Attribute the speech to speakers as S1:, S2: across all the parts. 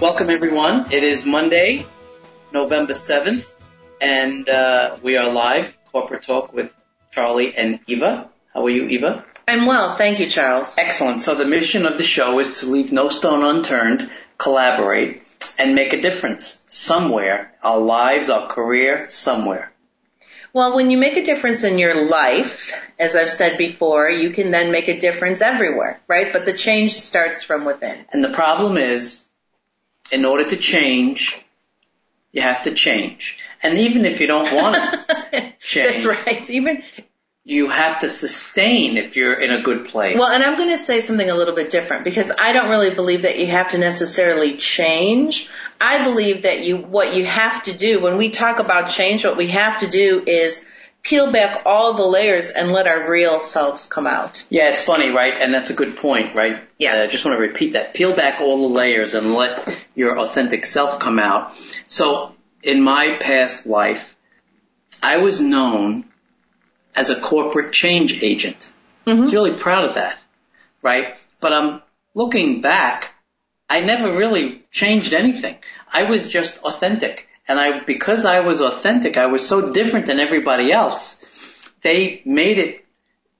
S1: Welcome, everyone. It is Monday, November 7th, and uh, we are live, Corporate Talk with Charlie and Eva. How are you, Eva?
S2: I'm well, thank you, Charles.
S1: Excellent. So the mission of the show is to leave no stone unturned, collaborate, and make a difference somewhere. Our lives, our career, somewhere.
S2: Well, when you make a difference in your life, as I've said before, you can then make a difference everywhere, right? But the change starts from within.
S1: And the problem is, in order to change, you have to change. And even if you don't want to change.
S2: That's right. Even
S1: you have to sustain if you're in a good place.
S2: Well, and I'm going to say something a little bit different because I don't really believe that you have to necessarily change. I believe that you what you have to do when we talk about change, what we have to do is peel back all the layers and let our real selves come out.
S1: Yeah, it's funny, right? And that's a good point, right?
S2: Yeah.
S1: Uh, I just want to repeat that. Peel back all the layers and let your authentic self come out. So, in my past life, I was known as a corporate change agent. Mm-hmm. I was really proud of that, right? But I'm looking back, I never really changed anything. I was just authentic. And I, because I was authentic, I was so different than everybody else. They made it,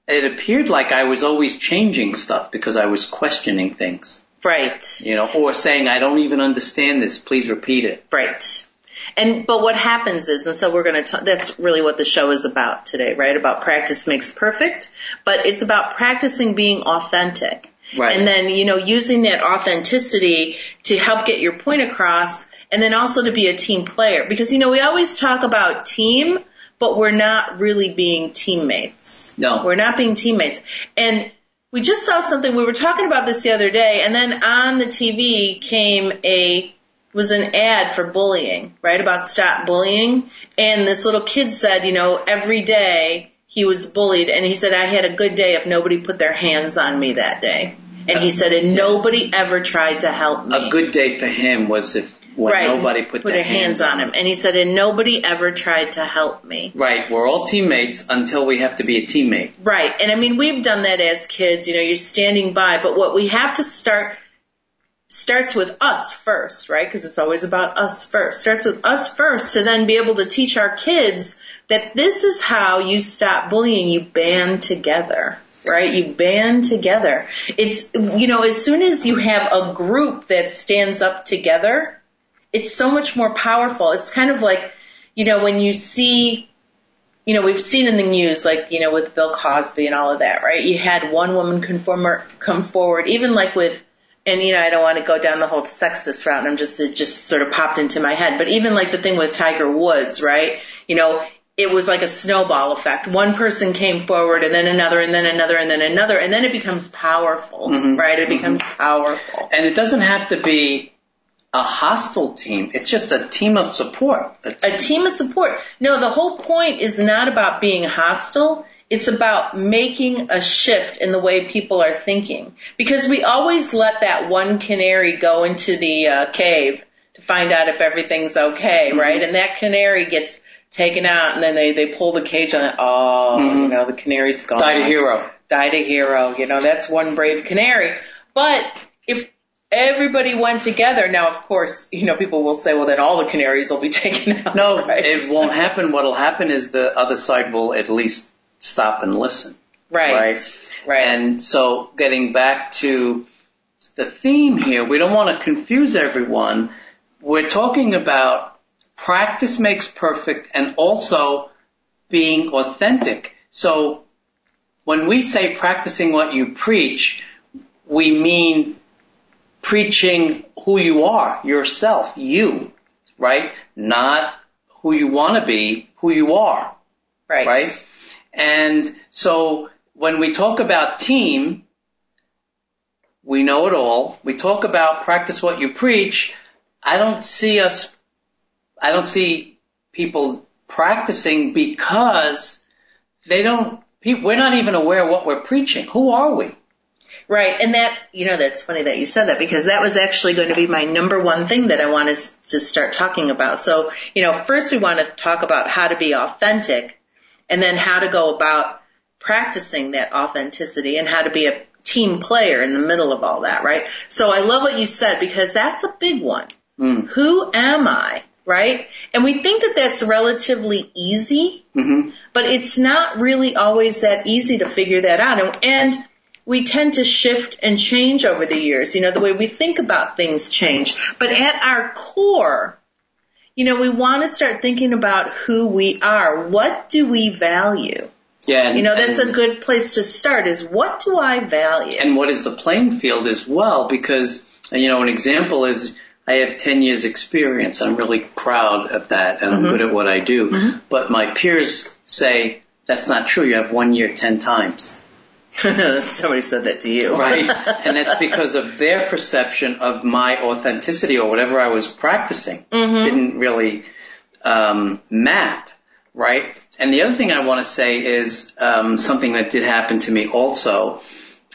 S1: it appeared like I was always changing stuff because I was questioning things.
S2: Right.
S1: You know, or saying, I don't even understand this, please repeat it.
S2: Right. And, but what happens is, and so we're going to, talk, that's really what the show is about today, right? About practice makes perfect, but it's about practicing being authentic.
S1: Right.
S2: And then, you know, using that authenticity to help get your point across and then also to be a team player. Because, you know, we always talk about team, but we're not really being teammates.
S1: No.
S2: We're not being teammates. And we just saw something, we were talking about this the other day, and then on the TV came a, was an ad for bullying, right? About stop bullying. And this little kid said, you know, every day he was bullied, and he said, I had a good day if nobody put their hands on me that day. And he said, and nobody ever tried to help me.
S1: A good day for him was if when
S2: right.
S1: nobody put,
S2: put
S1: their,
S2: hands, on him. And he said, and nobody ever tried to help me.
S1: Right. We're all teammates until we have to be a teammate.
S2: Right. And I mean, we've done that as kids. You know, you're standing by, but what we have to start starts with us first, right? Because it's always about us first. Starts with us first to then be able to teach our kids that this is how you stop bullying. You band together right? You band together. It's, you know, as soon as you have a group that stands up together, it's so much more powerful. It's kind of like, you know, when you see, you know, we've seen in the news, like, you know, with Bill Cosby and all of that, right? You had one woman conformer, come forward, even like with, and you know, I don't want to go down the whole sexist route, and I'm just, it just sort of popped into my head, but even like the thing with Tiger Woods, right? You know, it was like a snowball effect. One person came forward and then another and then another and then another and then it becomes powerful, mm-hmm. right? It becomes mm-hmm. powerful.
S1: And it doesn't have to be a hostile team. It's just a team of support.
S2: It's a team of support. No, the whole point is not about being hostile. It's about making a shift in the way people are thinking. Because we always let that one canary go into the uh, cave to find out if everything's okay, mm-hmm. right? And that canary gets taken out, and then they they pull the cage on it. Oh, mm-hmm. you know, the canary's gone.
S1: Died a hero.
S2: Died a hero. You know, that's one brave canary. But if everybody went together, now of course, you know, people will say, well, then all the canaries will be taken out.
S1: No,
S2: right?
S1: it won't happen. What'll happen is the other side will at least stop and listen.
S2: Right.
S1: Right.
S2: Right.
S1: And so, getting back to the theme here, we don't want to confuse everyone. We're talking about practice makes perfect and also being authentic. So when we say practicing what you preach, we mean preaching who you are, yourself, you, right? Not who you want to be, who you are.
S2: Right.
S1: Right? And so when we talk about team, we know it all. We talk about practice what you preach. I don't see us, I don't see people practicing because they don't, we're not even aware of what we're preaching. Who are we?
S2: Right. And that, you know, that's funny that you said that because that was actually going to be my number one thing that I wanted to start talking about. So, you know, first we want to talk about how to be authentic and then how to go about practicing that authenticity and how to be a team player in the middle of all that, right? So I love what you said because that's a big one. Mm. Who am I? Right? And we think that that's relatively easy, mm-hmm. but it's not really always that easy to figure that out. And, and we tend to shift and change over the years. You know, the way we think about things change. But at our core, you know, we want to start thinking about who we are. What do we value?
S1: Yeah, and,
S2: you know that's and, a good place to start. Is what do I value?
S1: And what is the playing field as well? Because you know, an example is I have 10 years experience. I'm really proud of that, and mm-hmm. I'm good at what I do. Mm-hmm. But my peers say that's not true. You have one year 10 times.
S2: Somebody said that to you.
S1: right. And that's because of their perception of my authenticity or whatever I was practicing. Mm-hmm. Didn't really um, map, right? And the other thing I want to say is um, something that did happen to me also.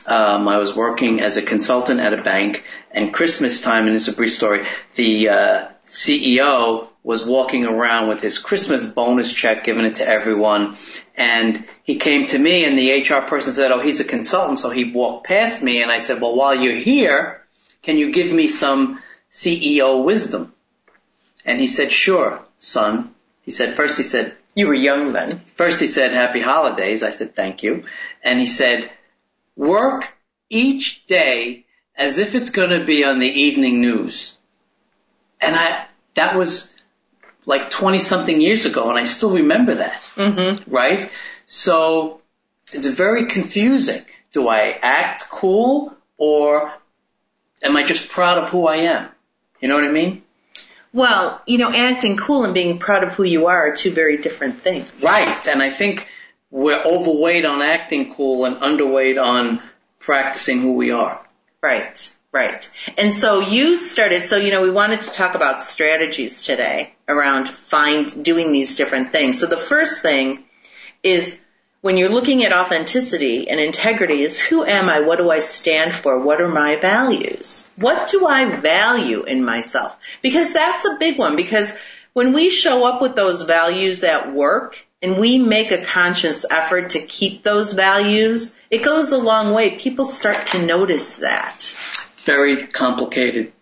S1: Um, I was working as a consultant at a bank, and Christmas time, and it's a brief story, the uh, CEO was walking around with his Christmas bonus check, giving it to everyone, and he came to me, and the HR person said, "Oh, he's a consultant," so he walked past me, and I said, "Well, while you're here, can you give me some CEO wisdom?" And he said, "Sure, son." He said, first he said,
S2: you were young then.
S1: First he said, happy holidays. I said, thank you. And he said, work each day as if it's going to be on the evening news. And I, that was like 20 something years ago and I still remember that. Mm-hmm. Right? So it's very confusing. Do I act cool or am I just proud of who I am? You know what I mean?
S2: Well, you know, acting cool and being proud of who you are are two very different things.
S1: Right. And I think we're overweight on acting cool and underweight on practicing who we are.
S2: Right. Right. And so you started, so you know, we wanted to talk about strategies today around find, doing these different things. So the first thing is when you're looking at authenticity and integrity is who am I? What do I stand for? What are my values? What do I value in myself? Because that's a big one because when we show up with those values at work and we make a conscious effort to keep those values, it goes a long way. People start to notice that.
S1: Very complicated,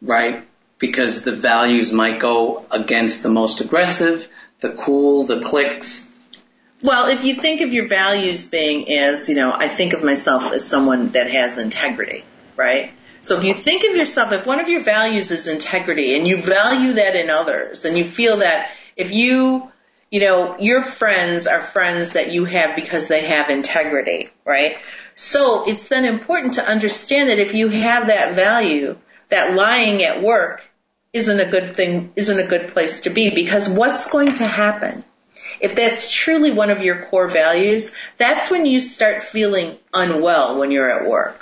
S1: right? Because the values might go against the most aggressive, the cool, the clicks,
S2: well, if you think of your values being as, you know, I think of myself as someone that has integrity, right? So if you think of yourself, if one of your values is integrity and you value that in others and you feel that if you, you know, your friends are friends that you have because they have integrity, right? So it's then important to understand that if you have that value, that lying at work isn't a good thing, isn't a good place to be because what's going to happen? If that's truly one of your core values, that's when you start feeling unwell when you're at work.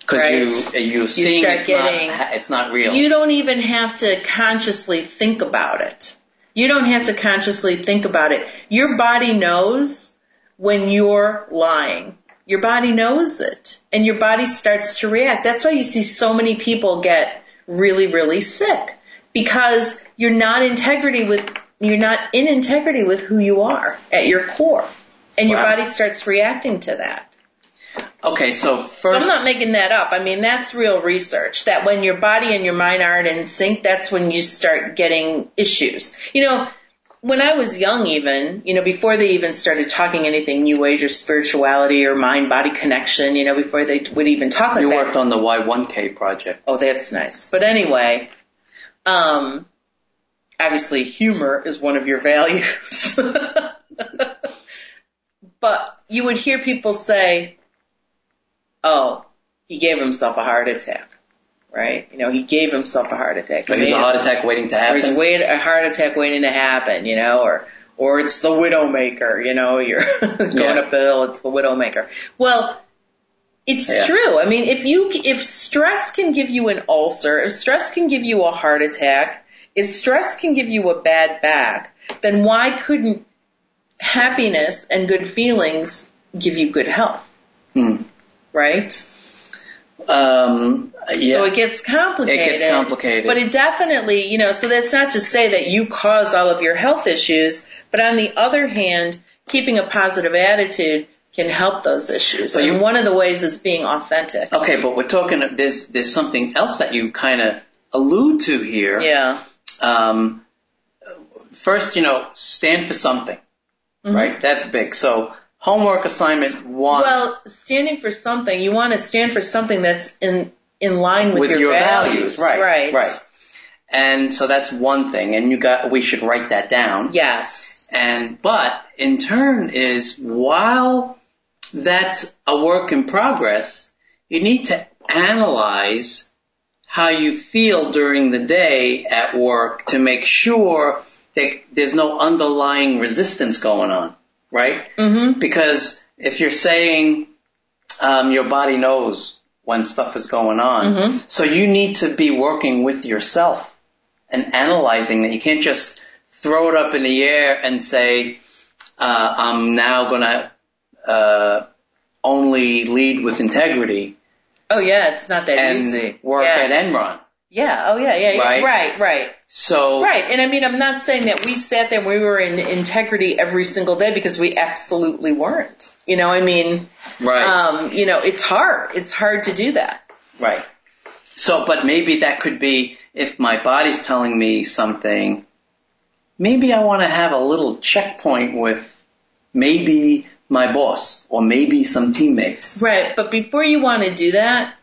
S1: Because right? you you seeing you it's, getting, not, it's not real.
S2: You don't even have to consciously think about it. You don't have to consciously think about it. Your body knows when you're lying. Your body knows it. And your body starts to react. That's why you see so many people get really, really sick. Because you're not integrity with you're not in integrity with who you are at your core. And your wow. body starts reacting to that.
S1: Okay, so first.
S2: So I'm not making that up. I mean, that's real research. That when your body and your mind aren't in sync, that's when you start getting issues. You know, when I was young even, you know, before they even started talking anything new age or spirituality or mind body connection, you know, before they would even talk like
S1: you
S2: that.
S1: You worked on the Y1K project.
S2: Oh, that's nice. But anyway, um, obviously humor is one of your values. but you would hear people say, oh, he gave himself a heart attack. Right? You know, he gave himself a heart attack.
S1: Like there's a heart attack waiting to happen.
S2: Wait, a heart attack waiting to happen, you know, or, or it's the widowmaker, you know, you're going yeah. up the hill, it's the widowmaker. Well, It's
S1: Yeah.
S2: true. I mean, if you if stress can give you an ulcer, if stress can give you a heart attack, if stress can give you a bad back, then why couldn't happiness and good feelings give you good health?
S1: Hmm.
S2: Right?
S1: Um, yeah.
S2: So it gets complicated.
S1: It gets complicated.
S2: But it definitely, you know, so that's not to say that you cause all of your health issues, but on the other hand, keeping a positive attitude can help those issues.
S1: So you-
S2: one of the ways is being authentic.
S1: okay, but we're talking. There's there's something else that you kind of allude to here.
S2: Yeah.
S1: Um, first, you know, stand for something,
S2: Mhm.
S1: right? That's big. So homework assignment one.
S2: Well, standing for something, you want to stand for something that's in in line with,
S1: with your,
S2: values.
S1: right?
S2: Right.
S1: Right. And so that's one thing, and you got. We should write that down.
S2: Yes.
S1: And but in turn is while that's a work in progress, you need to analyze how you feel during the day at work to make sure that there's no underlying resistance going on, right?
S2: Mhm.
S1: Because if you're saying um, your body knows when stuff is going on,
S2: Mhm.
S1: so you need to be working with yourself and analyzing that. You can't just throw it up in the air and say, uh, "I'm now gonna uh, only lead with integrity
S2: Oh yeah, it's not that
S1: and
S2: easy.
S1: work
S2: yeah.
S1: at Enron."
S2: Yeah. Oh yeah. Yeah. yeah.
S1: Right?
S2: Right. Right.
S1: So
S2: Right. And I mean, I'm not saying that we sat there and we were in integrity every single day because we absolutely weren't. You know, I mean,
S1: right,
S2: um, you know, it's hard. It's hard to do that.
S1: right. So, but maybe that could be if my body's telling me something. Maybe I want to have a little checkpoint with maybe my boss or maybe some teammates.
S2: Right. But before you want to do that,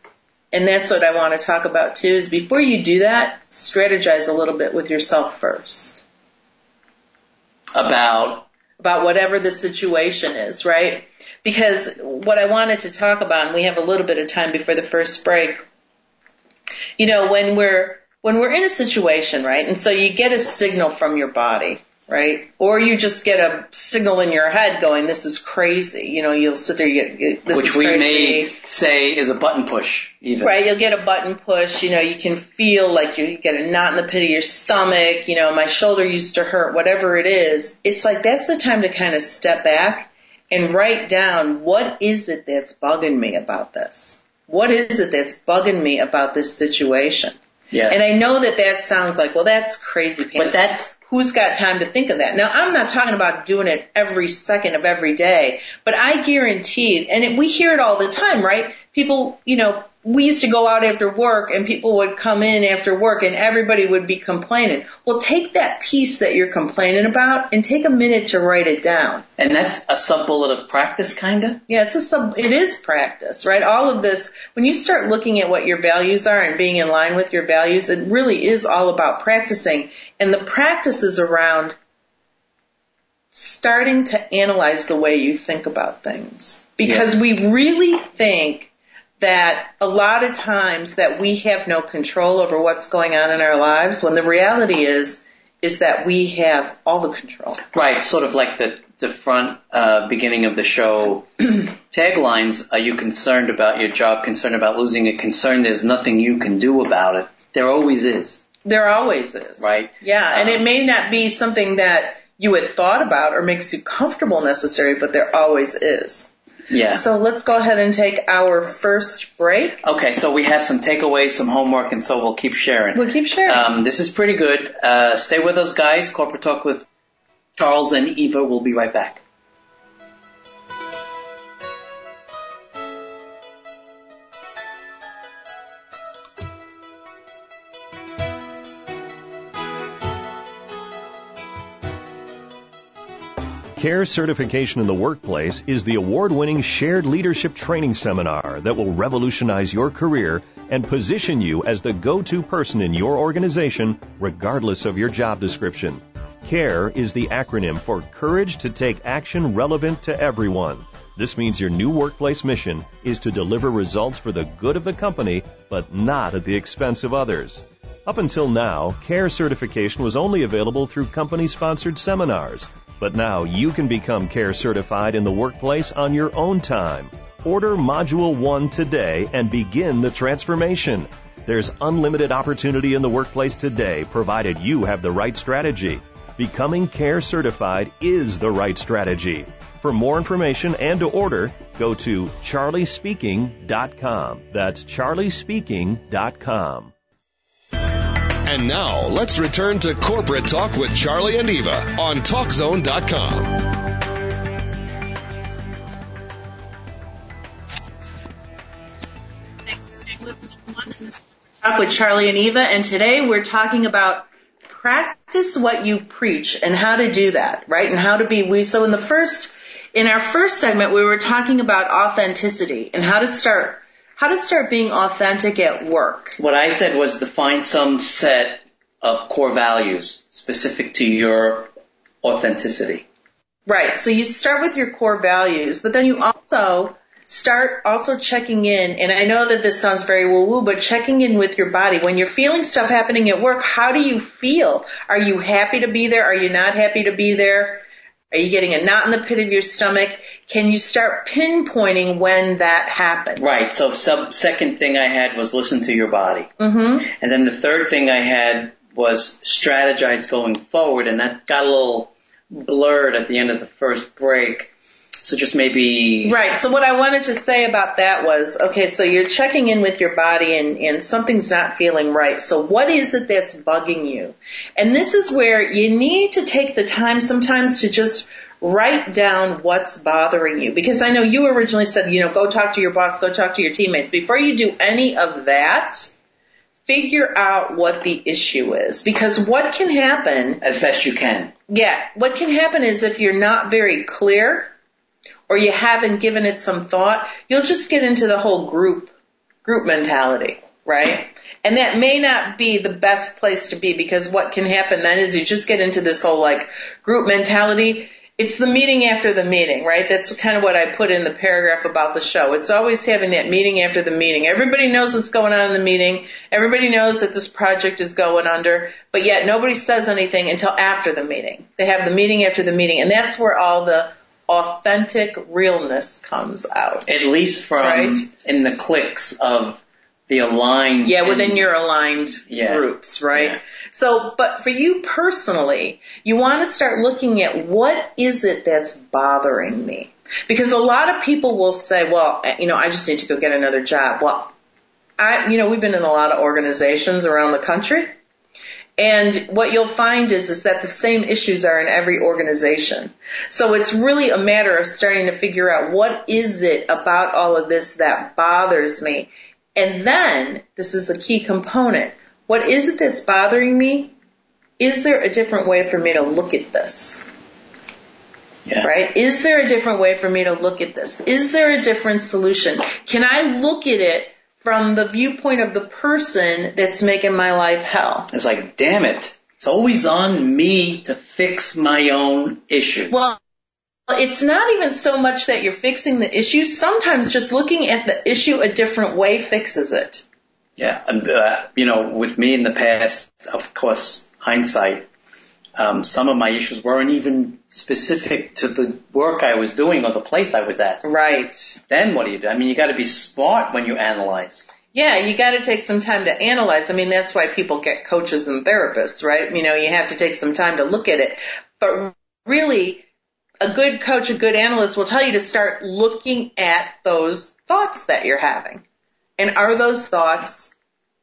S2: and that's what I want to talk about too, is before you do that, strategize a little bit with yourself first
S1: About
S2: about whatever the situation is, right? Because what I wanted to talk about, and we have a little bit of time before the first break, you know, when we're, when we're in a situation, right? And so you get a signal from your body, right? Or you just get a signal in your head going, this is crazy. You know, you'll sit there, you get, this
S1: which we
S2: crazy.
S1: may say is a button push, even.
S2: Right, you'll get a button push, you know, you can feel like you get a knot in the pit of your stomach, you know, my shoulder used to hurt, whatever it is. It's like that's the time to kind of step back and write down what is it that's bugging me about this? What is it that's bugging me about this situation?
S1: Yeah.
S2: And I know that that sounds like, well, that's crazy pants.
S1: But that's-
S2: who's got time to think of that? Now, I'm not talking about doing it every second of every day, but I guarantee, and we hear it all the time, right? People, you know, we used to go out after work and people would come in after work and everybody would be complaining. Well, take that piece that you're complaining about and take a minute to write it down.
S1: and that's a sub bullet of practice, kinda.
S2: Yeah, it's a sub, it is practice, right? All of this, when you start looking at what your values are and being in line with your values, it really is all about practicing. And the practice is around starting to analyze the way you think about things. Because we really think that a lot of times that we have no control over what's going on in our lives when the reality is, is that we have all the control.
S1: Right, sort of like the the front uh, beginning of the show taglines. Are you concerned about your job? Concerned about losing it? Concerned there's nothing you can do about it. There always is.
S2: There always is.
S1: Right.
S2: Yeah, and
S1: Um,
S2: it may not be something that you had thought about or makes you comfortable necessarily, but there always is.
S1: Yeah.
S2: So let's go ahead and take our first break.
S1: Okay, so we have some takeaways, some homework, and so we'll keep sharing.
S2: We'll keep sharing.
S1: Um, this is pretty good. Uh, stay with us, guys. Corporate Talk with Charles and Eva. We'll be right back.
S3: CARE Certification in the Workplace is the award winning shared leadership training seminar that will revolutionize your career and position you as the go to person in your organization, regardless of your job description. CARE is the acronym for Courage to Take Action Relevant to Everyone. This means your new workplace mission is to deliver results for the good of the company, but not at the expense of others. Up until now, CARE certification was only available through company sponsored seminars, but now you can become CARE certified in the workplace on your own time. Order Module 1 today and begin the transformation. There's unlimited opportunity in the workplace today, provided you have the right strategy. Becoming CARE certified is the right strategy. For more information and to order, go to charliespeaking.com. That's charliespeaking.com.
S4: And now, let's return to Corporate Talk with Charlie and Eva on TalkZone.com.
S2: Talk with Charlie and Eva, and today we're talking about practice what you preach and how to do that, right? And how to be, we, so in the first, in our first segment, we were talking about authenticity and how to start, how to start being authentic at work.
S1: What I said was define some set of core values specific to your authenticity.
S2: Right. So you start with your core values, but then you also start also checking in, and I know that this sounds very woo woo, but checking in with your body. When you're feeling stuff happening at work, how do you feel? Are you happy to be there? Are you not happy to be there? Are you getting a knot in the pit of your stomach? Can you start pinpointing when that happened?
S1: Right. So sub second thing I had was listen to your body.
S2: Mm-hmm.
S1: And then the third thing I had was strategize going forward and that got a little blurred at the end of the first break. So just maybe.
S2: Right. So what I wanted to say about that was, okay, so you're checking in with your body and, and something's not feeling right. So what is it that's bugging you? And this is where you need to take the time sometimes to just write down what's bothering you. Because I know you originally said, you know, go talk to your boss, go talk to your teammates. Before you do any of that, figure out what the issue is. Because what can happen.
S1: As best you can.
S2: Yeah. What can happen is if you're not very clear, or you haven't given it some thought, you'll just get into the whole group, group mentality, right? And that may not be the best place to be because what can happen then is you just get into this whole like group mentality. It's the meeting after the meeting, right? That's kind of what I put in the paragraph about the show. It's always having that meeting after the meeting. Everybody knows what's going on in the meeting. Everybody knows that this project is going under, but yet nobody says anything until after the meeting. They have the meeting after the meeting and that's where all the authentic realness comes out.
S1: At least from
S2: Right.
S1: in the clicks of the aligned.
S2: Yeah, within
S1: and-
S2: your aligned
S1: Yeah.
S2: groups, right?
S1: Yeah.
S2: So, but for you personally, you want to start looking at what is it that's bothering me? Because a lot of people will say, well, you know, I just need to go get another job. Well, I, you know, we've been in a lot of organizations around the country. And what you'll find is, is that the same issues are in every organization. So it's really a matter of starting to figure out what is it about all of this that bothers me. And then, this is a key component, what is it that's bothering me? Is there a different way for me to look at this?
S1: Yeah.
S2: Right? Is there a different way for me to look at this? Is there a different solution? Can I look at it from the viewpoint of the person that's making my life hell?
S1: It's like, damn it. It's always on me to fix my own issue.
S2: Well, it's not even so much that you're fixing the issue. Sometimes just looking at the issue a different way fixes it.
S1: Yeah, and, uh, you know, with me in the past, of course, hindsight, um, some of my issues weren't even specific to the work I was doing or the place I was at.
S2: Right.
S1: Then what do you do? I mean, you got to be smart when you analyze.
S2: Yeah, you got to take some time to analyze. I mean, that's why people get coaches and therapists, right? You know, you have to take some time to look at it. But really, a good coach, a good analyst will tell you to start looking at those thoughts that you're having. And are those thoughts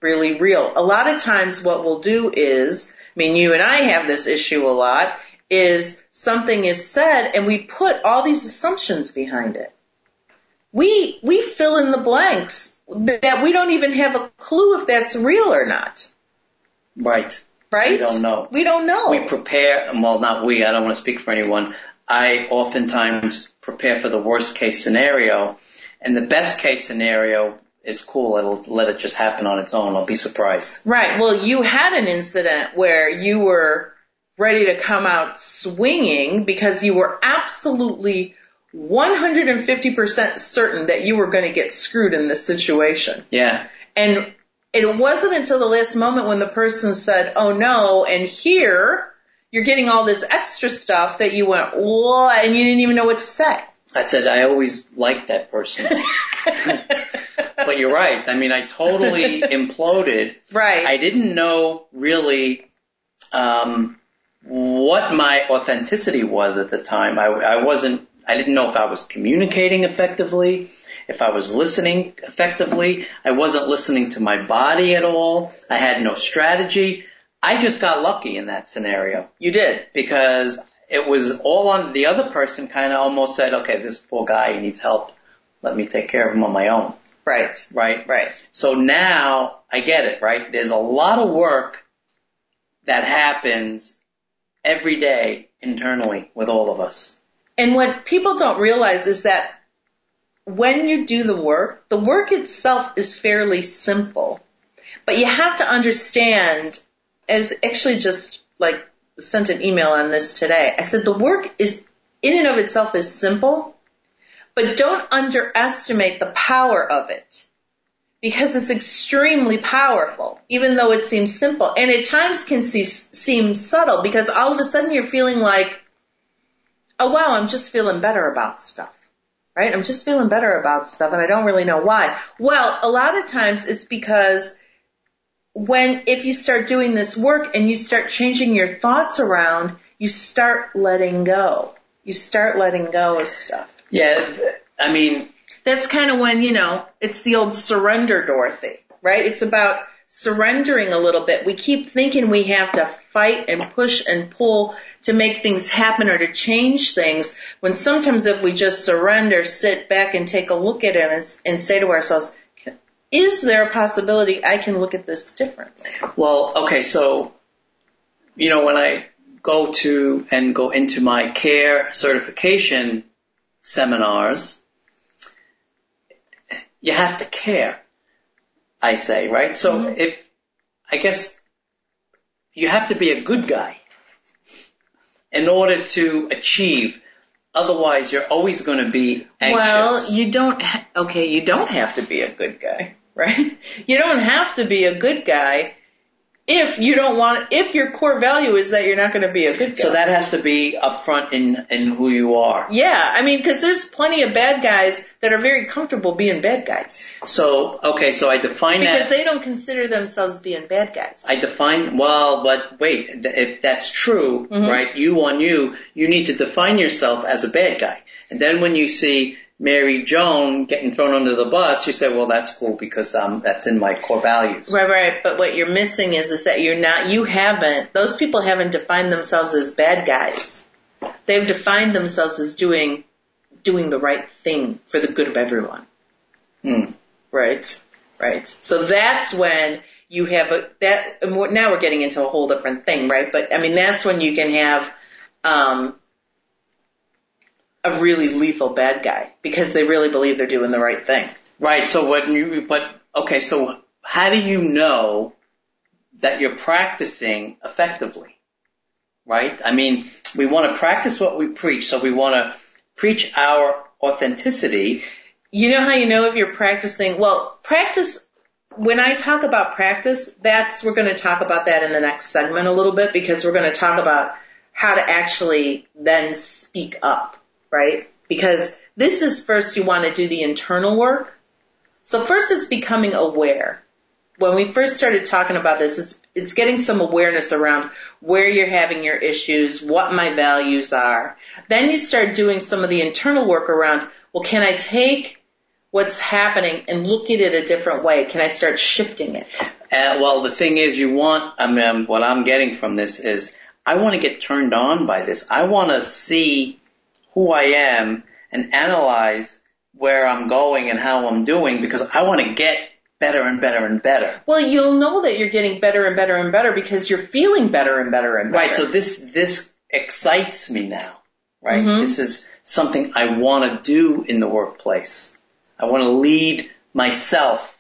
S2: really real? A lot of times what we'll do is, I mean, you and I have this issue a lot, is something is said and we put all these assumptions behind it. We, we fill in the blanks that we don't even have a clue if that's real or not.
S1: Right.
S2: Right?
S1: We don't know.
S2: We don't know.
S1: We prepare, well, not we, I don't want to speak for anyone. I oftentimes prepare for the worst case scenario, and the best case scenario is cool. It'll let it just happen on its own. I'll be surprised.
S2: Right. Well, you had an incident where you were ready to come out swinging because you were absolutely 150% certain that you were going to get screwed in this situation.
S1: Yeah.
S2: And it wasn't until the last moment when the person said, oh no, and here you're getting all this extra stuff that you went, what? And you didn't even know what to say.
S1: I said, I always liked that person. but you're right. I mean, I totally imploded.
S2: Right.
S1: I didn't know really um, what my authenticity was at the time. I, I wasn't. I didn't know if I was communicating effectively, if I was listening effectively. I wasn't listening to my body at all. I had no strategy. I just got lucky in that scenario
S2: You did.
S1: because it was all on the other person kind of almost said, okay, this poor guy, needs help. Let me take care of him on my own.
S2: Right.
S1: Right?
S2: Right.
S1: So now I get it, right? There's a lot of work that happens every day internally with all of us.
S2: And what people don't realize is that when you do the work, the work itself is fairly simple. But you have to understand, as actually just like sent an email on this today, I said the work is in and of itself is simple, but don't underestimate the power of it. Because it's extremely powerful, even though it seems simple. And at times can see, seem subtle because all of a sudden you're feeling like, oh wow, I'm just feeling better about stuff. Right? I'm just feeling better about stuff and I don't really know why. Well, a lot of times it's because when, if you start doing this work and you start changing your thoughts around, you start letting go. You start letting go of stuff.
S1: Yeah, I mean,
S2: That's kind of when, you know, it's the old surrender, Dorothy, right? It's about surrendering a little bit. We keep thinking we have to fight and push and pull to make things happen or to change things when sometimes if we just surrender, sit back and take a look at it and, and say to ourselves, is there a possibility I can look at this differently?
S1: well, okay, so, you know, when I go to and go into my care certification seminars, you have to care, I say, right? So mm-hmm. if, I guess, you have to be a good guy in order to achieve. Otherwise, you're always going to be anxious.
S2: Well, you don't, ha- okay, you don't have to be a good guy, right? You don't have to be a good guy if you don't want, if your core value is that you're not going to be a good guy.
S1: so that has to be upfront in in who you are.
S2: yeah, I mean, because there's plenty of bad guys that are very comfortable being bad guys
S1: So okay, so I define
S2: because
S1: that.
S2: they don't consider themselves being bad guys.
S1: I define well, but wait, if that's true,
S2: Mhm.
S1: right? You on you, you need to define yourself as a bad guy, and then when you see Mary Joan getting thrown under the bus, you say, well, that's cool because um, that's in my core values.
S2: Right, right. But what you're missing is, is that you're not, you haven't, those people haven't defined themselves as bad guys. They've defined themselves as doing, doing the right thing for the good of everyone.
S1: Hmm.
S2: Right, right. So that's when you have a, that, now we're getting into a whole different thing, right? But I mean, that's when you can have, um, a really lethal bad guy because they really believe they're doing the right thing.
S1: Right. So when you, but okay, so how do you know that you're practicing effectively? Right? I mean, we want to practice what we preach, so we want to preach our authenticity.
S2: You know how you know if you're practicing? Well, practice, when I talk about practice, that's, we're going to talk about that in the next segment a little bit because we're going to talk about how to actually then speak up, right? Because this is first you want to do the internal work. So first it's becoming aware. When we first started talking about this, it's, it's getting some awareness around where you're having your issues, what my values are. Then you start doing some of the internal work around, well, can I take what's happening and look at it a different way? Can I start shifting it?
S1: Uh, well, the thing is, you want, I mean, what I'm getting from this is, I want to get turned on by this. I want to see who I am and analyze where I'm going and how I'm doing because I want to get better and better and better.
S2: Well, you'll know that you're getting better and better and better because you're feeling better and better and better.
S1: Right. So this this excites me now. Right.
S2: Mhm.
S1: This is something I want to do in the workplace. I want to lead myself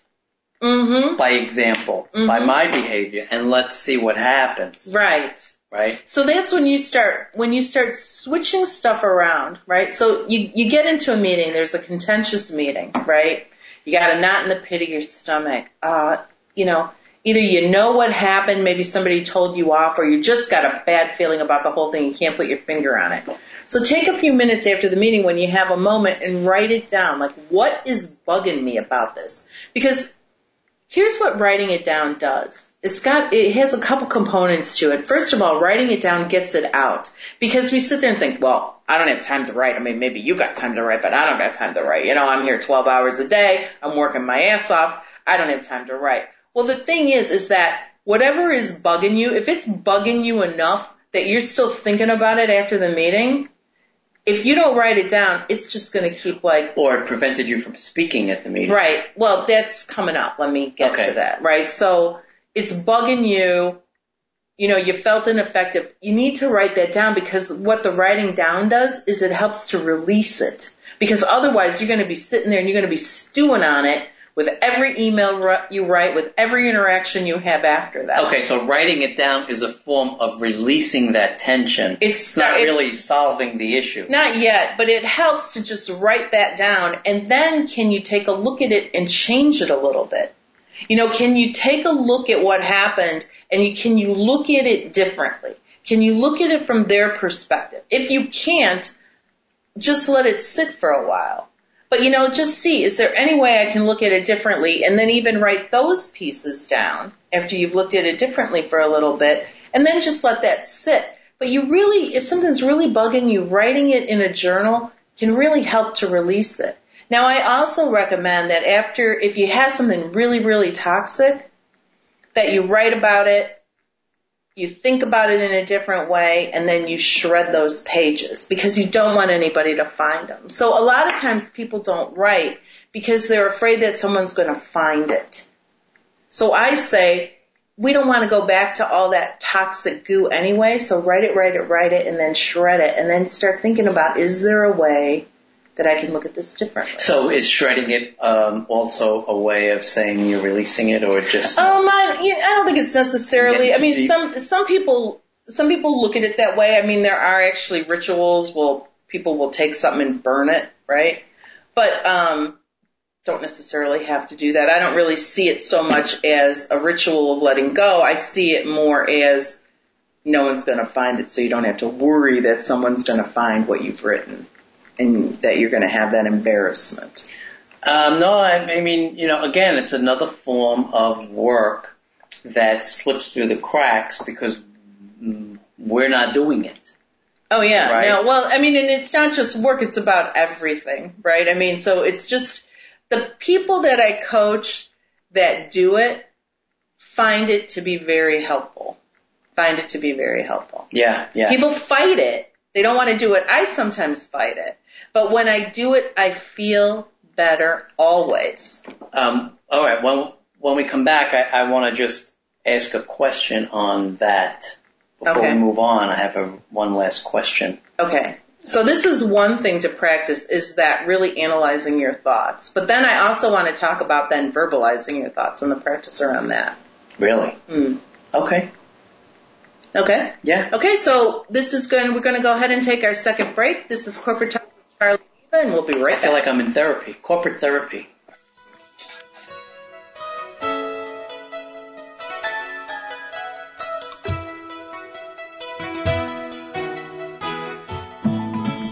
S2: mm-hmm.
S1: by example, by
S2: Mhm.
S1: my behavior, and let's see what happens.
S2: Right.
S1: Right.
S2: So that's when you start when you start switching stuff around, right? So you you get into a meeting, there's a contentious meeting, right? You got a knot in the pit of your stomach. Uh, you know, either you know what happened, maybe somebody told you off, or you just got a bad feeling about the whole thing. You can't put your finger on it, So take a few minutes after the meeting when you have a moment and write it down. Like, what is bugging me about this? Because here's what writing it down does. It's got, it has a couple components to it. First of all, writing it down gets it out. Because we sit there and think, well, I don't have time to write. I mean, maybe you got time to write, but I don't have time to write. You know, I'm here 12 hours a day. I'm working my ass off. I don't have time to write. Well, the thing is, is that whatever is bugging you, if it's bugging you enough that you're still thinking about it after the meeting, if you don't write it down, it's just going to keep like.
S1: Or it prevented you from speaking at the meeting.
S2: Right. Well, that's coming up. Let me get
S1: Okay.
S2: to that. Right. So it's bugging you. You know, you felt ineffective. You need to write that down because what the writing down does is it helps to release it. Because otherwise you're going to be sitting there and you're going to be stewing on it with every email you write, with every interaction you have after that.
S1: Okay, so writing it down is a form of releasing that tension.
S2: It's
S1: not
S2: it-
S1: really solving the issue.
S2: Not yet, but it helps to just write that down and then can you take a look at it and change it a little bit? You know, can you take a look at what happened and you, can you look at it differently? Can you look at it from their perspective? If you can't, just let it sit for a while. But you know, just see, is there any way I can look at it differently and then even write those pieces down after you've looked at it differently for a little bit and then just let that sit. But you really, if something's really bugging you, writing it in a journal can really help to release it. Now I also recommend that after, if you have something really, really toxic, that you write about it, you think about it in a different way, and then you shred those pages because you don't want anybody to find them. So a lot of times people don't write because they're afraid that someone's going to find it. So I say, we don't want to go back to all that toxic goo anyway, so write it, write it, write it, and then shred it, and then start thinking about, is there a way that I can look at this differently?
S1: So is shredding it um, also a way of saying you're releasing it, or just
S2: Um, I, you know, I don't think it's necessarily. I mean,
S1: deep.
S2: some some people some people look at it that way. I mean, there are actually rituals. Well, people will take something and burn it, right? But um, don't necessarily have to do that. I don't really see it so much as a ritual of letting go. I see it more as no one's going to find it, so you don't have to worry that someone's going to find what you've written and that you're going to have that embarrassment.
S1: Um, no, I, I mean, you know, again, it's another form of work that slips through the cracks because we're not doing it.
S2: Oh yeah,
S1: Right.
S2: no. Well, I mean, and it's not just work; it's about everything, right? I mean, so it's just the people that I coach that do it find it to be very helpful. Find it to be very helpful.
S1: Yeah, yeah.
S2: People fight it; they don't want to do it. I sometimes fight it, but when I do it, I feel better always.
S1: Um, all right. When when we come back, I, I want to just ask a question on that before
S2: Okay.
S1: we move on. I have a one last question.
S2: Okay. So this is one thing to practice is that really analyzing your thoughts. But then I also want to talk about then verbalizing your thoughts and the practice around that.
S1: Really?
S2: Mm.
S1: Okay.
S2: Okay.
S1: Yeah.
S2: Okay, so this is going, we're going to go ahead and take our second break. This is Corporate Talk with Charlie Eva, and we'll be right
S1: I feel
S2: back.
S1: like I'm in therapy, corporate therapy.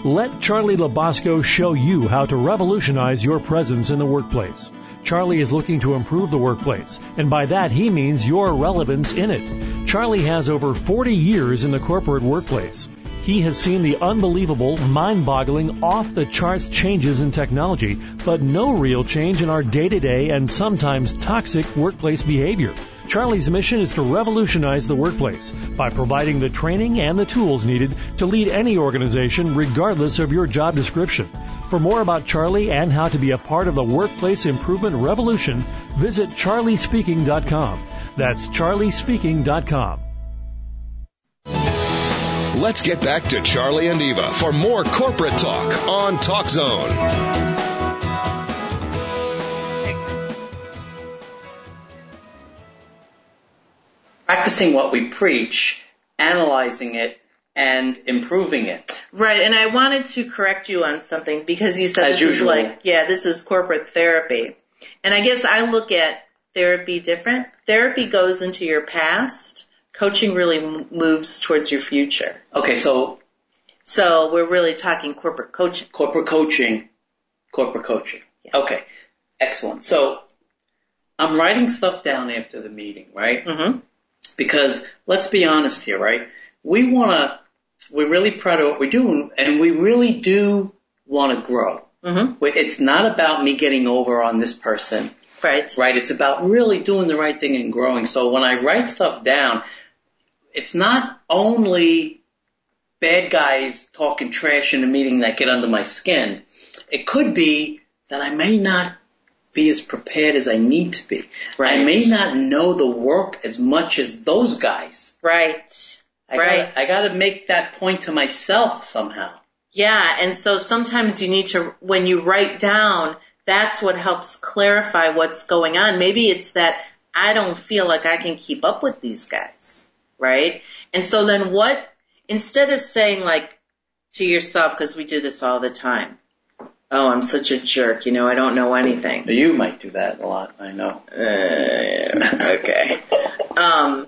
S5: Let Charlie Labasco show you how to revolutionize your presence in the workplace. Charlie is looking to improve the workplace, and by that he means your relevance in it. Charlie has over 40 years in the corporate workplace. He has seen the unbelievable, mind-boggling, off-the-charts changes in technology, but no real change in our day-to-day and sometimes toxic workplace behavior. Charlie's mission is to revolutionize the workplace by providing the training and the tools needed to lead any organization regardless of your job description. For more about Charlie and how to be a part of the workplace improvement revolution, visit charliespeaking.com. That's charliespeaking.com.
S4: Let's get back to Charlie and Eva for more corporate talk on Talk Zone.
S1: Practicing what we preach, analyzing it, and improving it.
S2: Right, and I wanted to correct you on something because you said
S1: As
S2: this
S1: usual.
S2: is like, yeah, this is corporate therapy. And I guess I look at therapy different. Therapy goes into your past. Coaching really m- moves towards your future.
S1: Okay, so
S2: So we're really talking corporate coaching.
S1: Corporate coaching. Corporate coaching.
S2: Yeah.
S1: Okay. Excellent. So I'm writing stuff down after the meeting, right?
S2: Mm-hmm.
S1: Because let's be honest here, right? We want to, we're really proud of what we're doing and we really do want to grow.
S2: Mm-hmm.
S1: It's not about me getting over on this person,
S2: Right.
S1: right? It's about really doing the right thing and growing. So when I write stuff down, it's not only bad guys talking trash in a meeting that get under my skin. It could be that I may not be as prepared as I need to be.
S2: Right.
S1: I may not know the work as much as those guys.
S2: Right.
S1: I
S2: Right.
S1: Gotta, I gotta make that point to myself somehow.
S2: Yeah, and so sometimes you need to, when you write down, that's what helps clarify what's going on. Maybe it's that I don't feel like I can keep up with these guys, right? And so then what, instead of saying like to yourself, because we do this all the time, oh, I'm such a jerk, you know, I don't know anything.
S1: You might do that a lot, I know.
S2: Uh, okay. Um,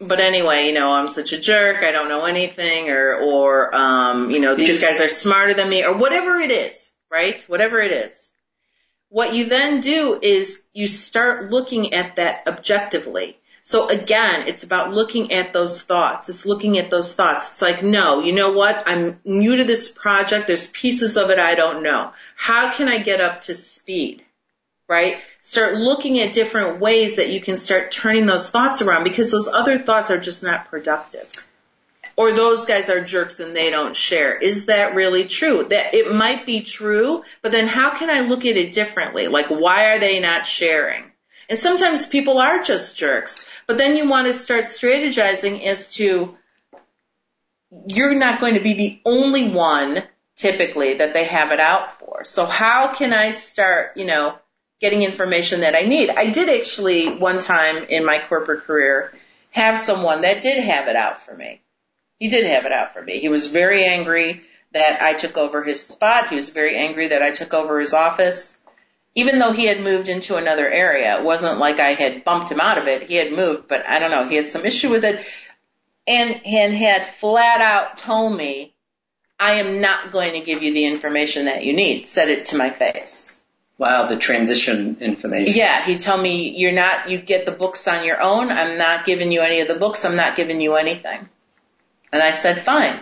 S2: but anyway, you know, I'm such a jerk. I don't know anything, or or um, you know, these guys are smarter than me, or whatever it is, right? Whatever it is. What you then do is you start looking at that objectively. So again, it's about looking at those thoughts. It's looking at those thoughts. It's like, no, you know what? I'm new to this project. There's pieces of it I don't know. How can I get up to speed? right? Start looking at different ways that you can start turning those thoughts around because those other thoughts are just not productive. Or those guys are jerks and they don't share. Is that really true? That it might be true, but then how can I look at it differently? Like why are they not sharing? And sometimes people are just jerks, but then you want to start strategizing as to you're not going to be the only one typically that they have it out for. So how can I start, you know, getting information that I need? I did actually one time in my corporate career have someone that did have it out for me. He did have it out for me. He was very angry that I took over his spot. He was very angry that I took over his office. Even though he had moved into another area, it wasn't like I had bumped him out of it. He had moved, but I don't know, he had some issue with it and, and had flat out told me, I am not going to give you the information that you need. Said it to my face.
S1: Wow, the transition information.
S2: Yeah, he told me you're not, you get the books on your own. I'm not giving you any of the books. I'm not giving you anything. And I said, fine.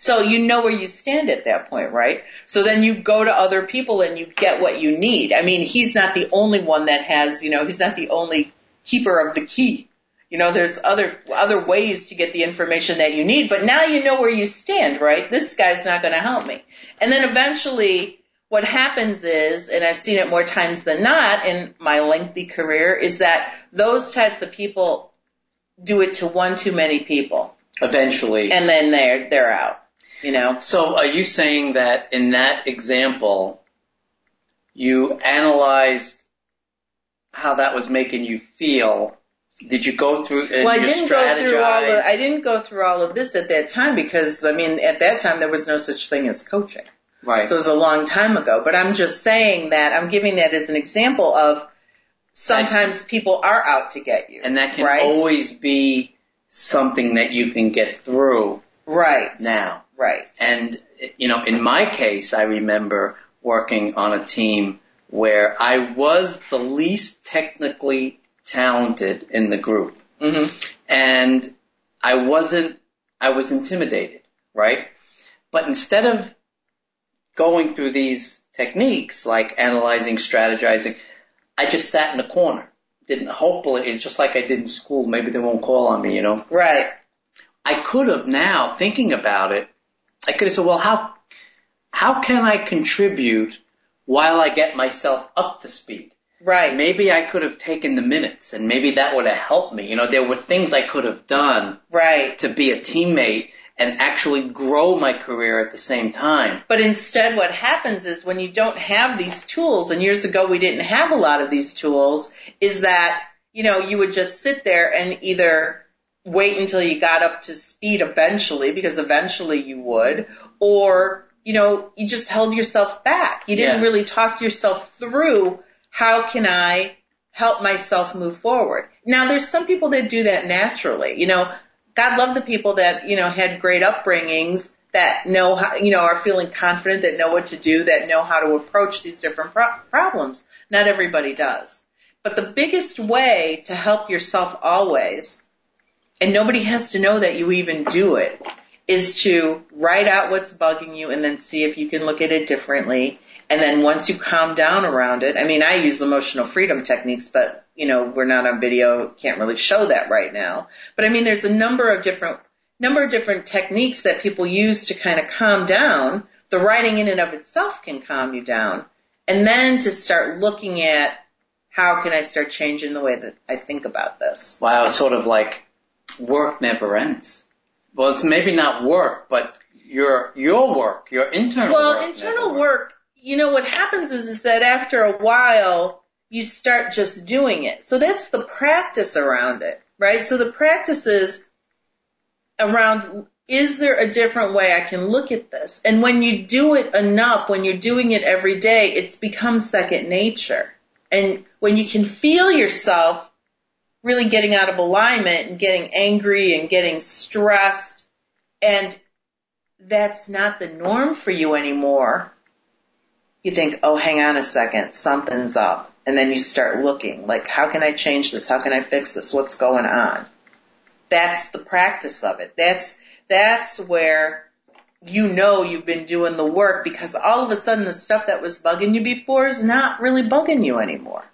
S2: So you know where you stand at that point, right? So then you go to other people and you get what you need. I mean, he's not the only one that has, you know, he's not the only keeper of the key. You know, there's other, other ways to get the information that you need, but now you know where you stand, right? This guy's not going to help me. And then eventually what happens is, and I've seen it more times than not in my lengthy career, is that those types of people do it to one too many people.
S1: Eventually.
S2: And then they're, they're out, you know?
S1: So are you saying that in that example, you analyzed how that was making you feel? Did you go through and
S2: Well, I didn't go through all of, I didn't go through all of this at that time because, I mean, at that time there was no such thing as coaching.
S1: right.
S2: So it was a long time ago. But I'm just saying that, I'm giving that as an example of sometimes people are out to get you.
S1: and that can
S2: right?
S1: always be something that you can get through
S2: Right.
S1: now.
S2: Right.
S1: And, you know, in my case, I remember working on a team where I was the least technically talented in the group.
S2: hmm
S1: And I wasn't, I was intimidated, right? But instead of going through these techniques like analyzing, strategizing, I just sat in a corner. Didn't, hopefully, it's just like I did in school. Maybe they won't call on me, you know?
S2: Right.
S1: I could have now, thinking about it, I could have said, well, how, how can I contribute while I get myself up to speed?
S2: Right.
S1: Maybe I could have taken the minutes and maybe that would have helped me. You know, there were things I could have done
S2: Right.
S1: to be a teammate and actually grow my career at the same time.
S2: But instead what happens is when you don't have these tools, and years ago we didn't have a lot of these tools, is that, you know, you would just sit there and either wait until you got up to speed eventually, because eventually you would, or, you know, you just held yourself back. You didn't
S1: Yeah.
S2: really talk yourself through how can I help myself move forward. Now there's some people that do that naturally. You know, God love the people that, you know, had great upbringings that know how, you know, are feeling confident, that know what to do, that know how to approach these different pro- problems. Not everybody does. But the biggest way to help yourself always, and nobody has to know that you even do it, is to write out what's bugging you and then see if you can look at it differently. And then once you calm down around it, I mean, I use emotional freedom techniques, but you know, we're not on video, can't really show that right now. But I mean, there's a number of different, number of different techniques that people use to kind of calm down. The writing in and of itself can calm you down. And then to start looking at how can I start changing the way that I think about this?
S1: Wow, sort of like work never ends. Well, it's maybe not work, but your your work, your internal
S2: well,
S1: work.
S2: internal work, you know, what happens is, is that after a while, you start just doing it. So that's the practice around it, right? So the practice is around, is there a different way I can look at this? And when you do it enough, when you're doing it every day, it's become second nature. And when you can feel yourself really getting out of alignment and getting angry and getting stressed and that's not the norm for you anymore, you think, oh, hang on a second, something's up. And then you start looking, like, how can I change this? How can I fix this? What's going on? That's the practice of it. That's, that's where you know you've been doing the work because all of a sudden the stuff that was bugging you before is not really bugging you anymore.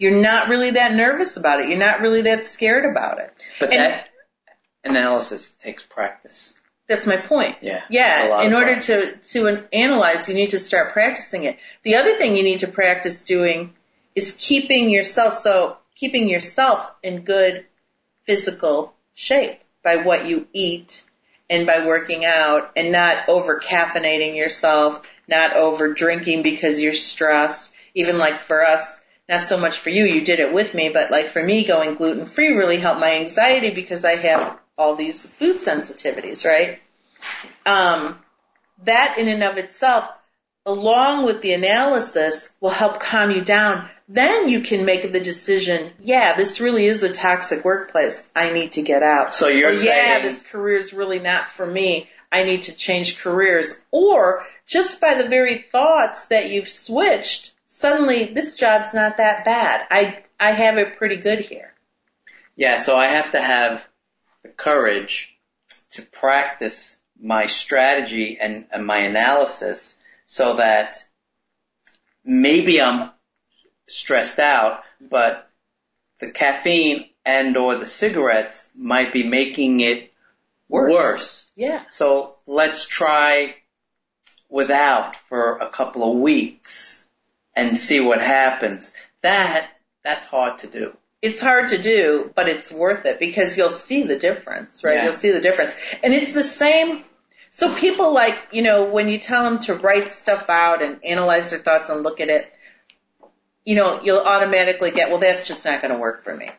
S2: You're not really that nervous about it. You're not really that scared about it.
S1: But and that analysis takes practice.
S2: That's my point.
S1: Yeah.
S2: Yeah. In order to, to analyze, you need to start practicing it. The other thing you need to practice doing is keeping yourself, so keeping yourself in good physical shape by what you eat and by working out and not over caffeinating yourself, not over drinking because you're stressed. Even like for us, not so much for you, you did it with me, but like for me, going gluten free really helped my anxiety because I have all these food sensitivities, right? Um, that in and of itself, along with the analysis, will help calm you down. Then you can make the decision, yeah, this really is a toxic workplace. I need to get out.
S1: So you're
S2: or,
S1: saying,
S2: yeah, this career is really not for me. I need to change careers. Or just by the very thoughts that you've switched, suddenly this job's not that bad. I, I have it pretty good here.
S1: Yeah, so I have to have the courage to practice my strategy and, and my analysis so that maybe I'm stressed out, but the caffeine and or the cigarettes might be making it worse. worse.
S2: Yeah.
S1: So let's try without for a couple of weeks and see what happens. That, that's hard to do.
S2: It's hard to do, but it's worth it because you'll see the difference, right?
S1: Yeah.
S2: You'll see the difference. And it's the same, so people like, you know, when you tell them to write stuff out and analyze their thoughts and look at it, you know, you'll automatically get, well, that's just not going to work for me.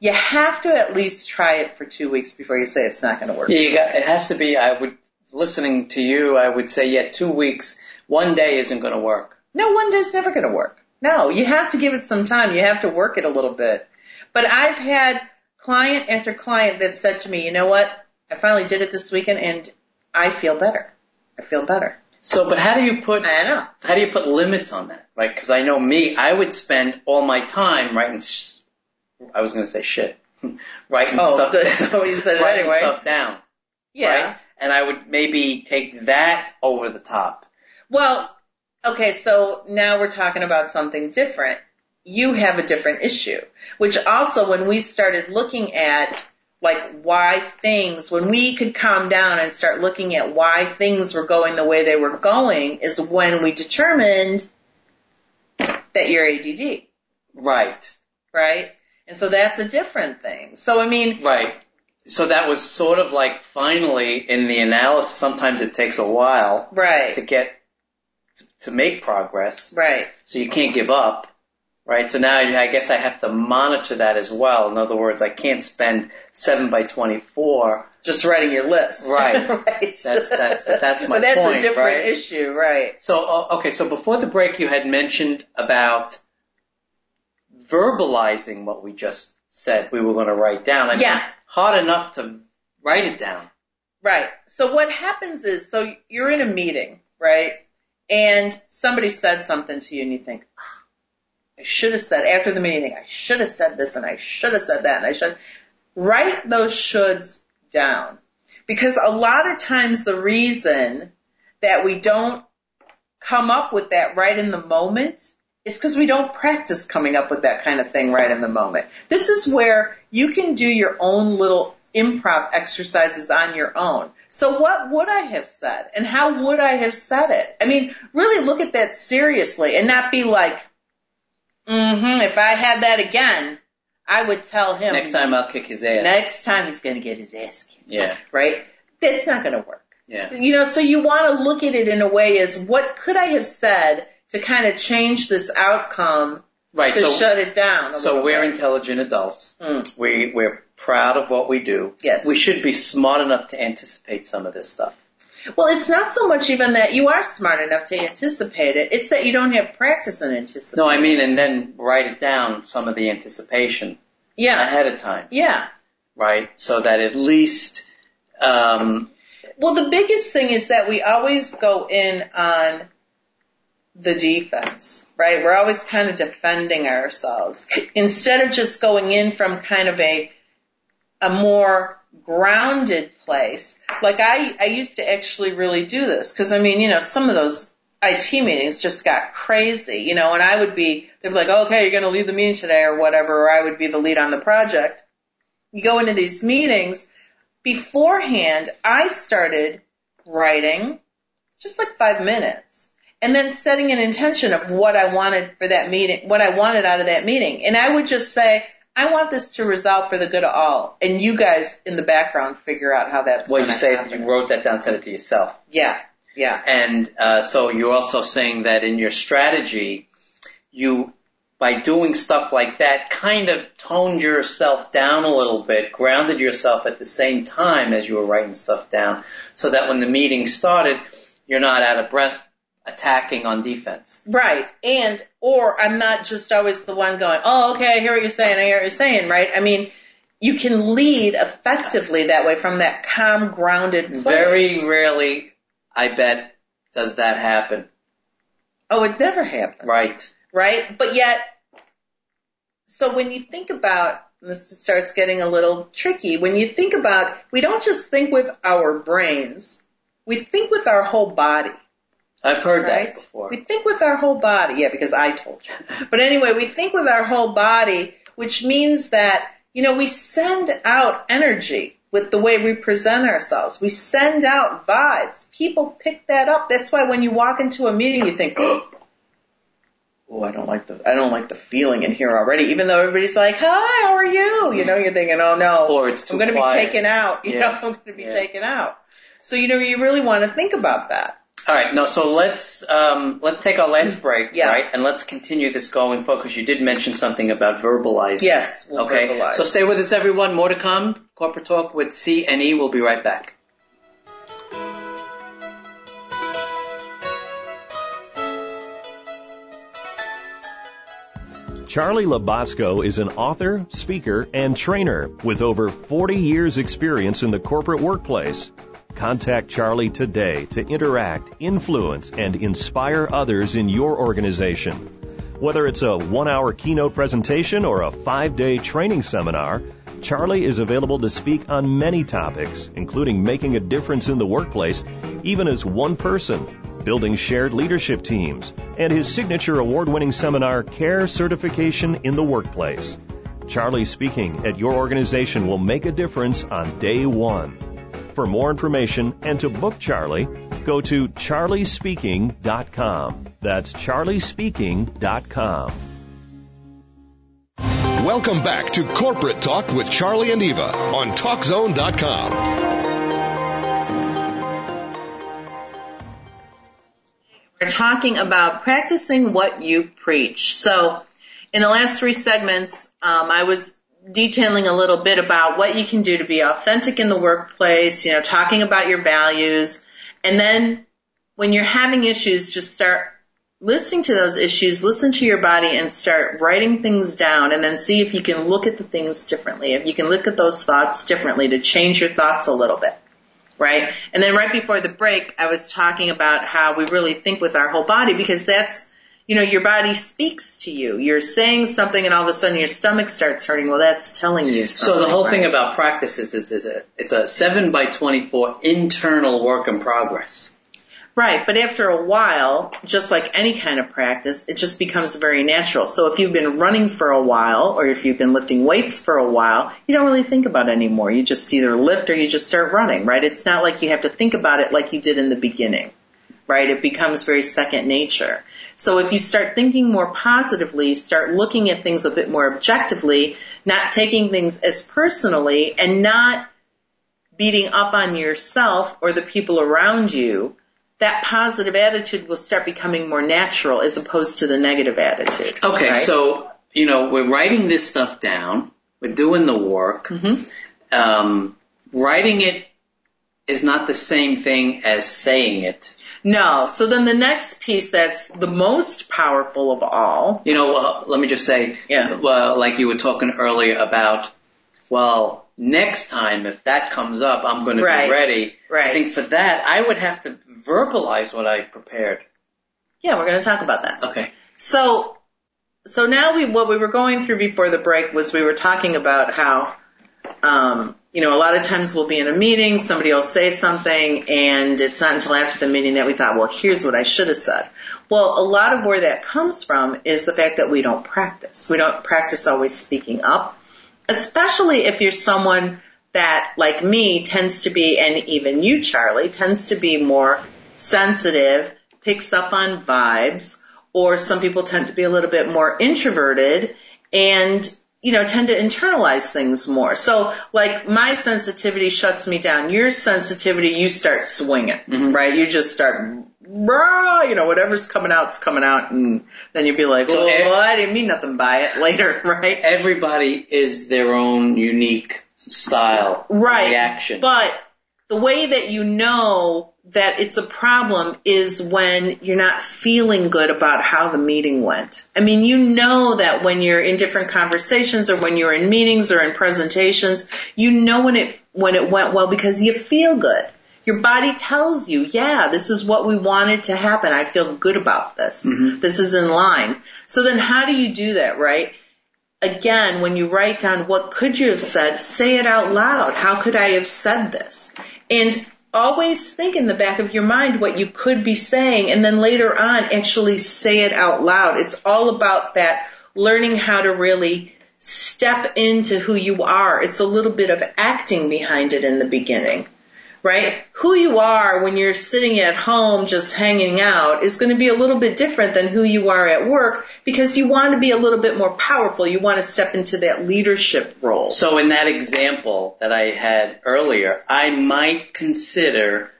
S2: You have to at least try it for two weeks before you say it's not going to work.
S1: Yeah, you got, it has to be, I would, listening to you, I would say, yeah, two weeks, one day isn't going to work.
S2: No, one day's never going to work. No, you have to give it some time. You have to work it a little bit. But I've had client after client that said to me, you know what? I finally did it this weekend and I feel better. I feel better.
S1: So, but how do you put,
S2: I know.
S1: how do you put limits on that? Right? Cause I know me, I would spend all my time writing, sh- I was going to say shit, writing
S2: Oh,
S1: stuff,
S2: good. So you said it
S1: writing
S2: anyway.
S1: stuff down.
S2: Yeah.
S1: Right? And I would maybe take that over the top.
S2: Well, okay, so now we're talking about something different. You have a different issue, which also when we started looking at like why things, when we could calm down and start looking at why things were going the way they were going is when we determined that you're ADD,
S1: Right.
S2: right? And so that's a different thing. So I mean,
S1: Right. So that was sort of like finally in the analysis, sometimes it takes a while
S2: right,
S1: to get, to make progress.
S2: right.
S1: So you can't give up. Right. So now I guess I have to monitor that as well. In other words, I can't spend seven by 24.
S2: Just writing your list.
S1: Right.
S2: right.
S1: That's, that's, that's my
S2: but that's
S1: point,
S2: a different
S1: right?
S2: issue, right?
S1: So, uh, okay. So before the break, you had mentioned about verbalizing what we just said we were going to write down. I mean,
S2: Yeah.
S1: hard enough to write it down.
S2: Right. So what happens is, so you're in a meeting, right? And somebody said something to you and you think, oh, I should have said after the meeting, I should have said this and I should have said that and I should write those shoulds down. Because a lot of times the reason that we don't come up with that right in the moment is because we don't practice coming up with that kind of thing right in the moment. This is where you can do your own little improv exercises on your own. So what would I have said and how would I have said it? I mean, really look at that seriously and not be like, mm-hmm, if I had that again, I would tell him.
S1: Next time I'll kick his ass.
S2: Next time he's going to get his ass kicked.
S1: Yeah.
S2: Right? That's not going to work.
S1: Yeah.
S2: You know, so you want to look at it in a way as what could I have said to kind of change this outcome
S1: Right.
S2: to
S1: So,
S2: shut it down. a
S1: so we're
S2: bit.
S1: intelligent adults.
S2: Mm.
S1: We, we're proud of what we do.
S2: Yes.
S1: We should be smart enough to anticipate some of this stuff.
S2: Well, it's not so much even that you are smart enough to anticipate it. It's that you don't have practice in anticipating.
S1: No, I mean, and then write it down, some of the anticipation
S2: Yeah.
S1: ahead of time,
S2: Yeah.
S1: right? So that at least, um,
S2: Well, the biggest thing is that we always go in on the defense, right? We're always kind of defending ourselves instead of just going in from kind of a a more grounded place. Like I I used to actually really do this because I mean, you know, some of those IT meetings just got crazy, you know, and I would be they'd be like, "Okay, you're going to lead the meeting today or whatever," or I would be the lead on the project. You go into these meetings beforehand, I started writing just like five minutes and then setting an intention of what I wanted for that meeting, what I wanted out of that meeting. And I would just say, I want this to resolve for the good of all. And you guys in the background figure out how that's
S1: well, you say
S2: happen.
S1: you wrote that down, said it to yourself.
S2: Yeah, yeah.
S1: And uh, so you're also saying that in your strategy, you, by doing stuff like that, kind of toned yourself down a little bit, grounded yourself at the same time as you were writing stuff down, so that when the meeting started, you're not out of breath attacking on defense.
S2: Right. And, or I'm not just always the one going, oh, okay, I hear what you're saying, I hear what you're saying, right? I mean, you can lead effectively that way from that calm, grounded place.
S1: Very rarely, I bet, does that happen.
S2: Oh, it never happens.
S1: Right.
S2: Right? But yet, so when you think about, this starts getting a little tricky, when you think about, we don't just think with our brains, we think with our whole body.
S1: I've heard
S2: right?
S1: that before.
S2: We think with our whole body. Yeah, because I told you. But anyway, we think with our whole body, which means that, you know, we send out energy with the way we present ourselves. We send out vibes. People pick that up. That's why when you walk into a meeting, you think, oh, I don't like the, I don't like the feeling in here already, even though everybody's like, hi, how are you? You know, you're thinking, oh no,
S1: Or it's too
S2: I'm going to be taken out. You
S1: Yeah.
S2: know, I'm going to be
S1: Yeah.
S2: taken out. So, you know, you really want to think about that.
S1: All right, no, so let's um, let's take our last break,
S2: Yeah.
S1: right, and let's continue this going forward because you did mention something about verbalizing.
S2: Yes, we'll
S1: okay.
S2: verbalize.
S1: So stay with us, everyone. More to come. Corporate talk with C and E. We'll be right back.
S3: Charlie Labasco is an author, speaker, and trainer with over 40 years experience in the corporate workplace. Contact Charlie today to interact, influence, and inspire others in your organization. Whether it's a one hour keynote presentation or a five day training seminar, Charlie is available to speak on many topics, including making a difference in the workplace, even as one person, building shared leadership teams, and his signature award winning seminar, Care Certification in the Workplace. Charlie speaking at your organization will make a difference on day one. For more information and to book Charlie, go to charliespeaking.com. That's charliespeaking.com.
S4: Welcome back to Corporate Talk with Charlie and Eva on TalkZone.com.
S2: We're talking about practicing what you preach. So, in the last three segments, um, I was detailing a little bit about what you can do to be authentic in the workplace, you know, talking about your values, and then when you're having issues, just start listening to those issues, listen to your body and start writing things down and then see if you can look at the things differently, if you can look at those thoughts differently to change your thoughts a little bit. right? And then right before the break, I was talking about how we really think with our whole body because that's, you know, your body speaks to you. You're saying something and all of a sudden your stomach starts hurting. Well, that's telling you something.
S1: So the whole
S2: right?
S1: thing about practices is, is a, it's a 7 by 24 internal work in progress.
S2: Right, but after a while, just like any kind of practice, it just becomes very natural. So if you've been running for a while, or if you've been lifting weights for a while, you don't really think about it anymore. You just either lift or you just start running, right? It's not like you have to think about it like you did in the beginning, right? It becomes very second nature. So if you start thinking more positively, start looking at things a bit more objectively, not taking things as personally, and not beating up on yourself or the people around you, that positive attitude will start becoming more natural as opposed to the negative attitude.
S1: Okay,
S2: right?
S1: so, you know, we're writing this stuff down. We're doing the work.
S2: Mhm.
S1: Um, writing it is not the same thing as saying it.
S2: No. So then the next piece that's the most powerful of all.
S1: You know, well, let me just say,
S2: Yeah.
S1: well, like you were talking earlier about, well, next time if that comes up, I'm going to
S2: Right.
S1: be ready.
S2: Right.
S1: I think for that, I would have to verbalize what I prepared.
S2: Yeah, we're going to talk about that.
S1: Okay.
S2: So, so now we, what we were going through before the break was we were talking about how, um, you know, a lot of times we'll be in a meeting, somebody will say something, and it's not until after the meeting that we thought, well, here's what I should have said. Well, a lot of where that comes from is the fact that we don't practice. We don't practice always speaking up, especially if you're someone that, like me, tends to be, and even you, Charlie, tends to be more sensitive, picks up on vibes, or some people tend to be a little bit more introverted and you know, tend to internalize things more. So like my sensitivity shuts me down. Your sensitivity, you start swinging, mm-hmm. right? You just start, "Rah," you know, whatever's coming out's coming out and then you'd be like,
S1: So
S2: well,
S1: e-
S2: well, I didn't mean nothing by it later, right?
S1: Everybody is their own unique style
S2: right.
S1: reaction.
S2: But the way that you know that it's a problem is when you're not feeling good about how the meeting went. I mean, you know that when you're in different conversations or when you're in meetings or in presentations, you know when it, when it went well because you feel good. Your body tells you, yeah, this is what we wanted to happen. I feel good about this. Mm-hmm. This is in line. So then how do you do that, right? again, when you write down what could you have said, say it out loud. How could I have said this? And always think in the back of your mind what you could be saying and then later on actually say it out loud. It's all about that learning how to really step into who you are. It's a little bit of acting behind it in the beginning. Right? Who you are when you're sitting at home just hanging out is going to be a little bit different than who you are at work because you want to be a little bit more powerful. You want to step into that leadership role.
S1: So in that example that I had earlier, I might consider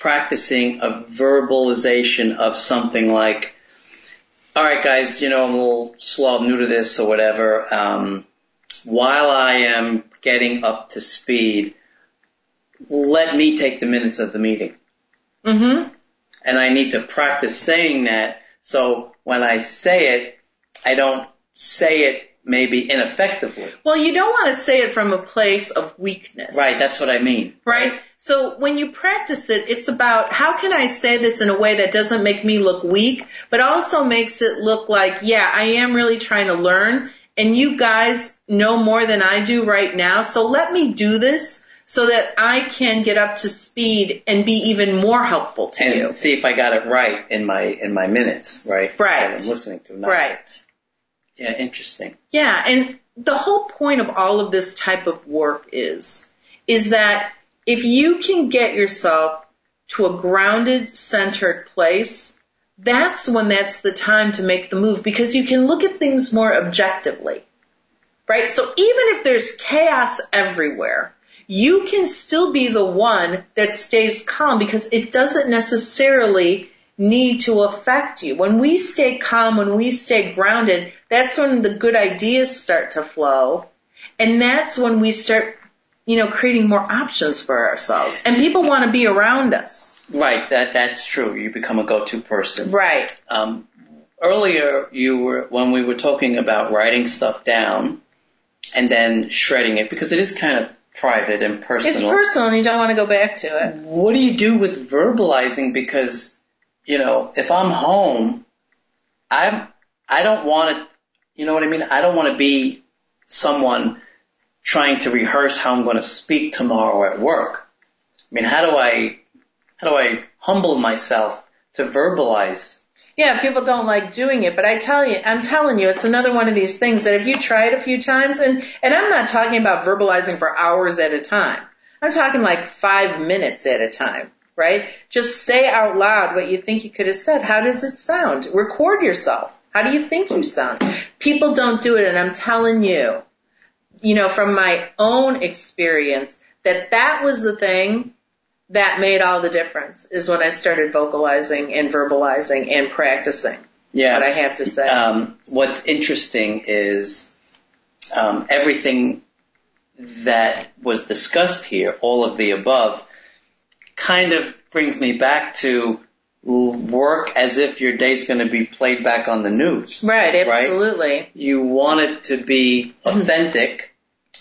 S1: practicing a verbalization of something like, all right guys, you know, I'm a little slow, I'm new to this or whatever. Um, while I am getting up to speed, let me take the minutes of the meeting.
S2: Mm-hmm.
S1: And I need to practice saying that so when I say it, I don't say it maybe ineffectively.
S2: Well, you don't want to say it from a place of weakness.
S1: Right, that's what I mean.
S2: Right? So when you practice it, it's about how can I say this in a way that doesn't make me look weak, but also makes it look like, yeah, I am really trying to learn and you guys know more than I do right now. So let me do this so that I can get up to speed and be even more helpful to you.
S1: And
S2: you.
S1: see if I got it right in my in my minutes, right?
S2: Right.
S1: That I'm listening to. Not-
S2: Right.
S1: Yeah, interesting.
S2: Yeah, and the whole point of all of this type of work is, is that if you can get yourself to a grounded, centered place, that's when that's the time to make the move because you can look at things more objectively. Right? So even if there's chaos everywhere, you can still be the one that stays calm because it doesn't necessarily need to affect you. When we stay calm, when we stay grounded, that's when the good ideas start to flow. And that's when we start, you know, creating more options for ourselves. And people want to be around us.
S1: Right, that that's true. You become a go-to person.
S2: Right.
S1: Um, earlier, you were when we were talking about writing stuff down and then shredding it because it is kind of private and personal.
S2: It's personal and you don't want to go back to it.
S1: What do you do with verbalizing? Because, you know, if I'm home, I'm, I don't want to, you know what I mean? I don't want to be someone trying to rehearse how I'm going to speak tomorrow at work. I mean, how do I, how do I humble myself to verbalize?
S2: Yeah, people don't like doing it, but I tell you, I'm telling you, it's another one of these things that if you try it a few times, and, and I'm not talking about verbalizing for hours at a time. I'm talking like five minutes at a time, right? Just say out loud what you think you could have said. How does it sound? Record yourself. How do you think you sound? People don't do it, and I'm telling you, you know, from my own experience, that that was the thing that made all the difference is when I started vocalizing and verbalizing and practicing.
S1: Yeah.
S2: What I have to say.
S1: Um, what's interesting is um, everything that was discussed here, all of the above, kind of brings me back to work as if your day's going to be played back on the news.
S2: Right, absolutely.
S1: Right? You want it to be authentic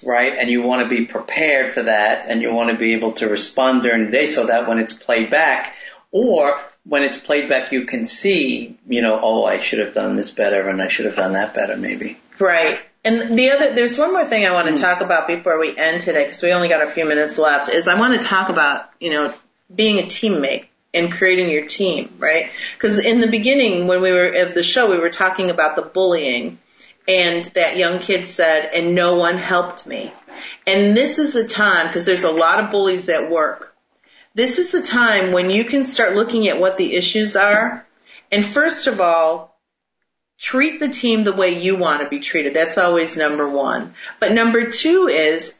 S1: right? And you want to be prepared for that and you want to be able to respond during the day so that when it's played back or when it's played back you can see, you know, oh, I should have done this better and I should have done that better maybe.
S2: Right. And the other, there's one more thing I want to mm. talk about before we end today because we only got a few minutes left is I want to talk about, you know, being a teammate and creating your team, right? Because in the beginning when we were at the show, we were talking about the bullying and that young kid said, and no one helped me. And this is the time, because there's a lot of bullies at work. This is the time when you can start looking at what the issues are. And first of all, treat the team the way you want to be treated. That's always number one. But number two is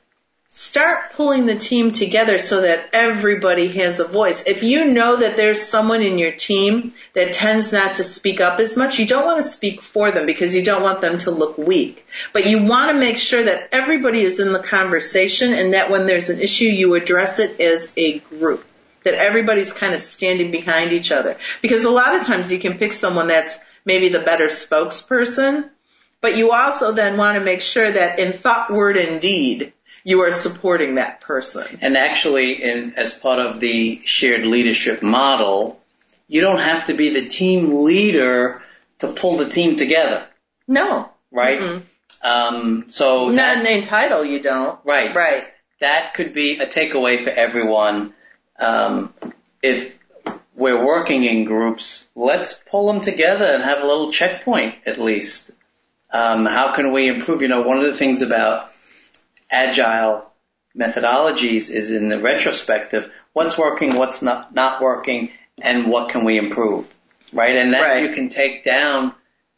S2: start pulling the team together so that everybody has a voice. If you know that there's someone in your team that tends not to speak up as much, you don't want to speak for them because you don't want them to look weak. But you want to make sure that everybody is in the conversation and that when there's an issue, you address it as a group. That everybody's kind of standing behind each other. Because a lot of times you can pick someone that's maybe the better spokesperson, but you also then want to make sure that in thought, word, and deed, you are supporting that person.
S1: And actually, in, as part of the shared leadership model, you don't have to be the team leader to pull the team together.
S2: No.
S1: Right? Mm-hmm. Um, so
S2: not that, in title, you don't.
S1: Right.
S2: Right.
S1: That could be a takeaway for everyone. Um, if we're working in groups, let's pull them together and have a little checkpoint at least. Um, how can we improve? You know, one of the things about agile methodologies is in the retrospective, what's working, what's not, not working, and what can we improve, right? And that right. you can take down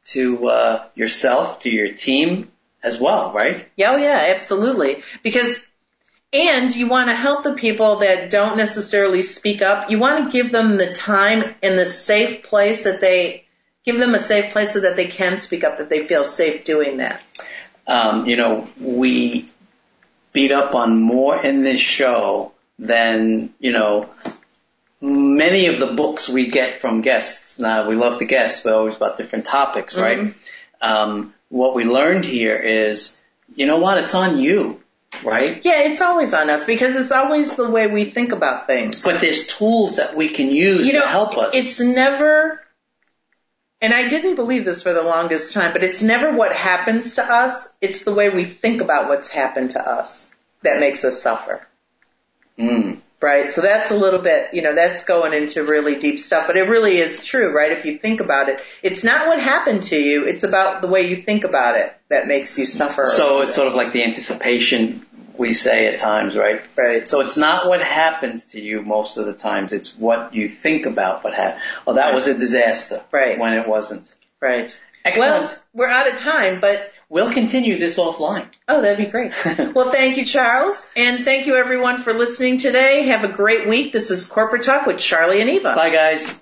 S1: to uh, yourself, to your team as well, right?
S2: Yeah, oh yeah, absolutely. Because and you want to help the people that don't necessarily speak up. You want to give them the time and the safe place that they give them a safe place so that they can speak up, that they feel safe doing that.
S1: Um, you know, we beat up on more in this show than, you know, many of the books we get from guests. Now, we love the guests, but always about different topics, right? Mm-hmm. Um, what we learned here is, you know what, it's on you, right?
S2: Yeah, it's always on us because it's always the way we think about things.
S1: But there's tools that we can use you know, to help us.
S2: It's never and I didn't believe this for the longest time, but it's never what happens to us. It's the way we think about what's happened to us that makes us suffer.
S1: Mm.
S2: Right? So that's a little bit, you know, that's going into really deep stuff, but it really is true, right? If you think about it, it's not what happened to you, it's about the way you think about it that makes you suffer.
S1: So it's sort of like the anticipation we say at times, right?
S2: Right.
S1: So it's not what happens to you most of the times, it's what you think about what happened. Well, that was a disaster.
S2: Right.
S1: When it wasn't.
S2: Right.
S1: Excellent.
S2: Well, we're out of time, but
S1: we'll continue this offline.
S2: Oh, that'd be great. well, thank you, Charles. And thank you everyone for listening today. Have a great week. This is Corporate Talk with Charlie and Eva.
S1: Bye guys.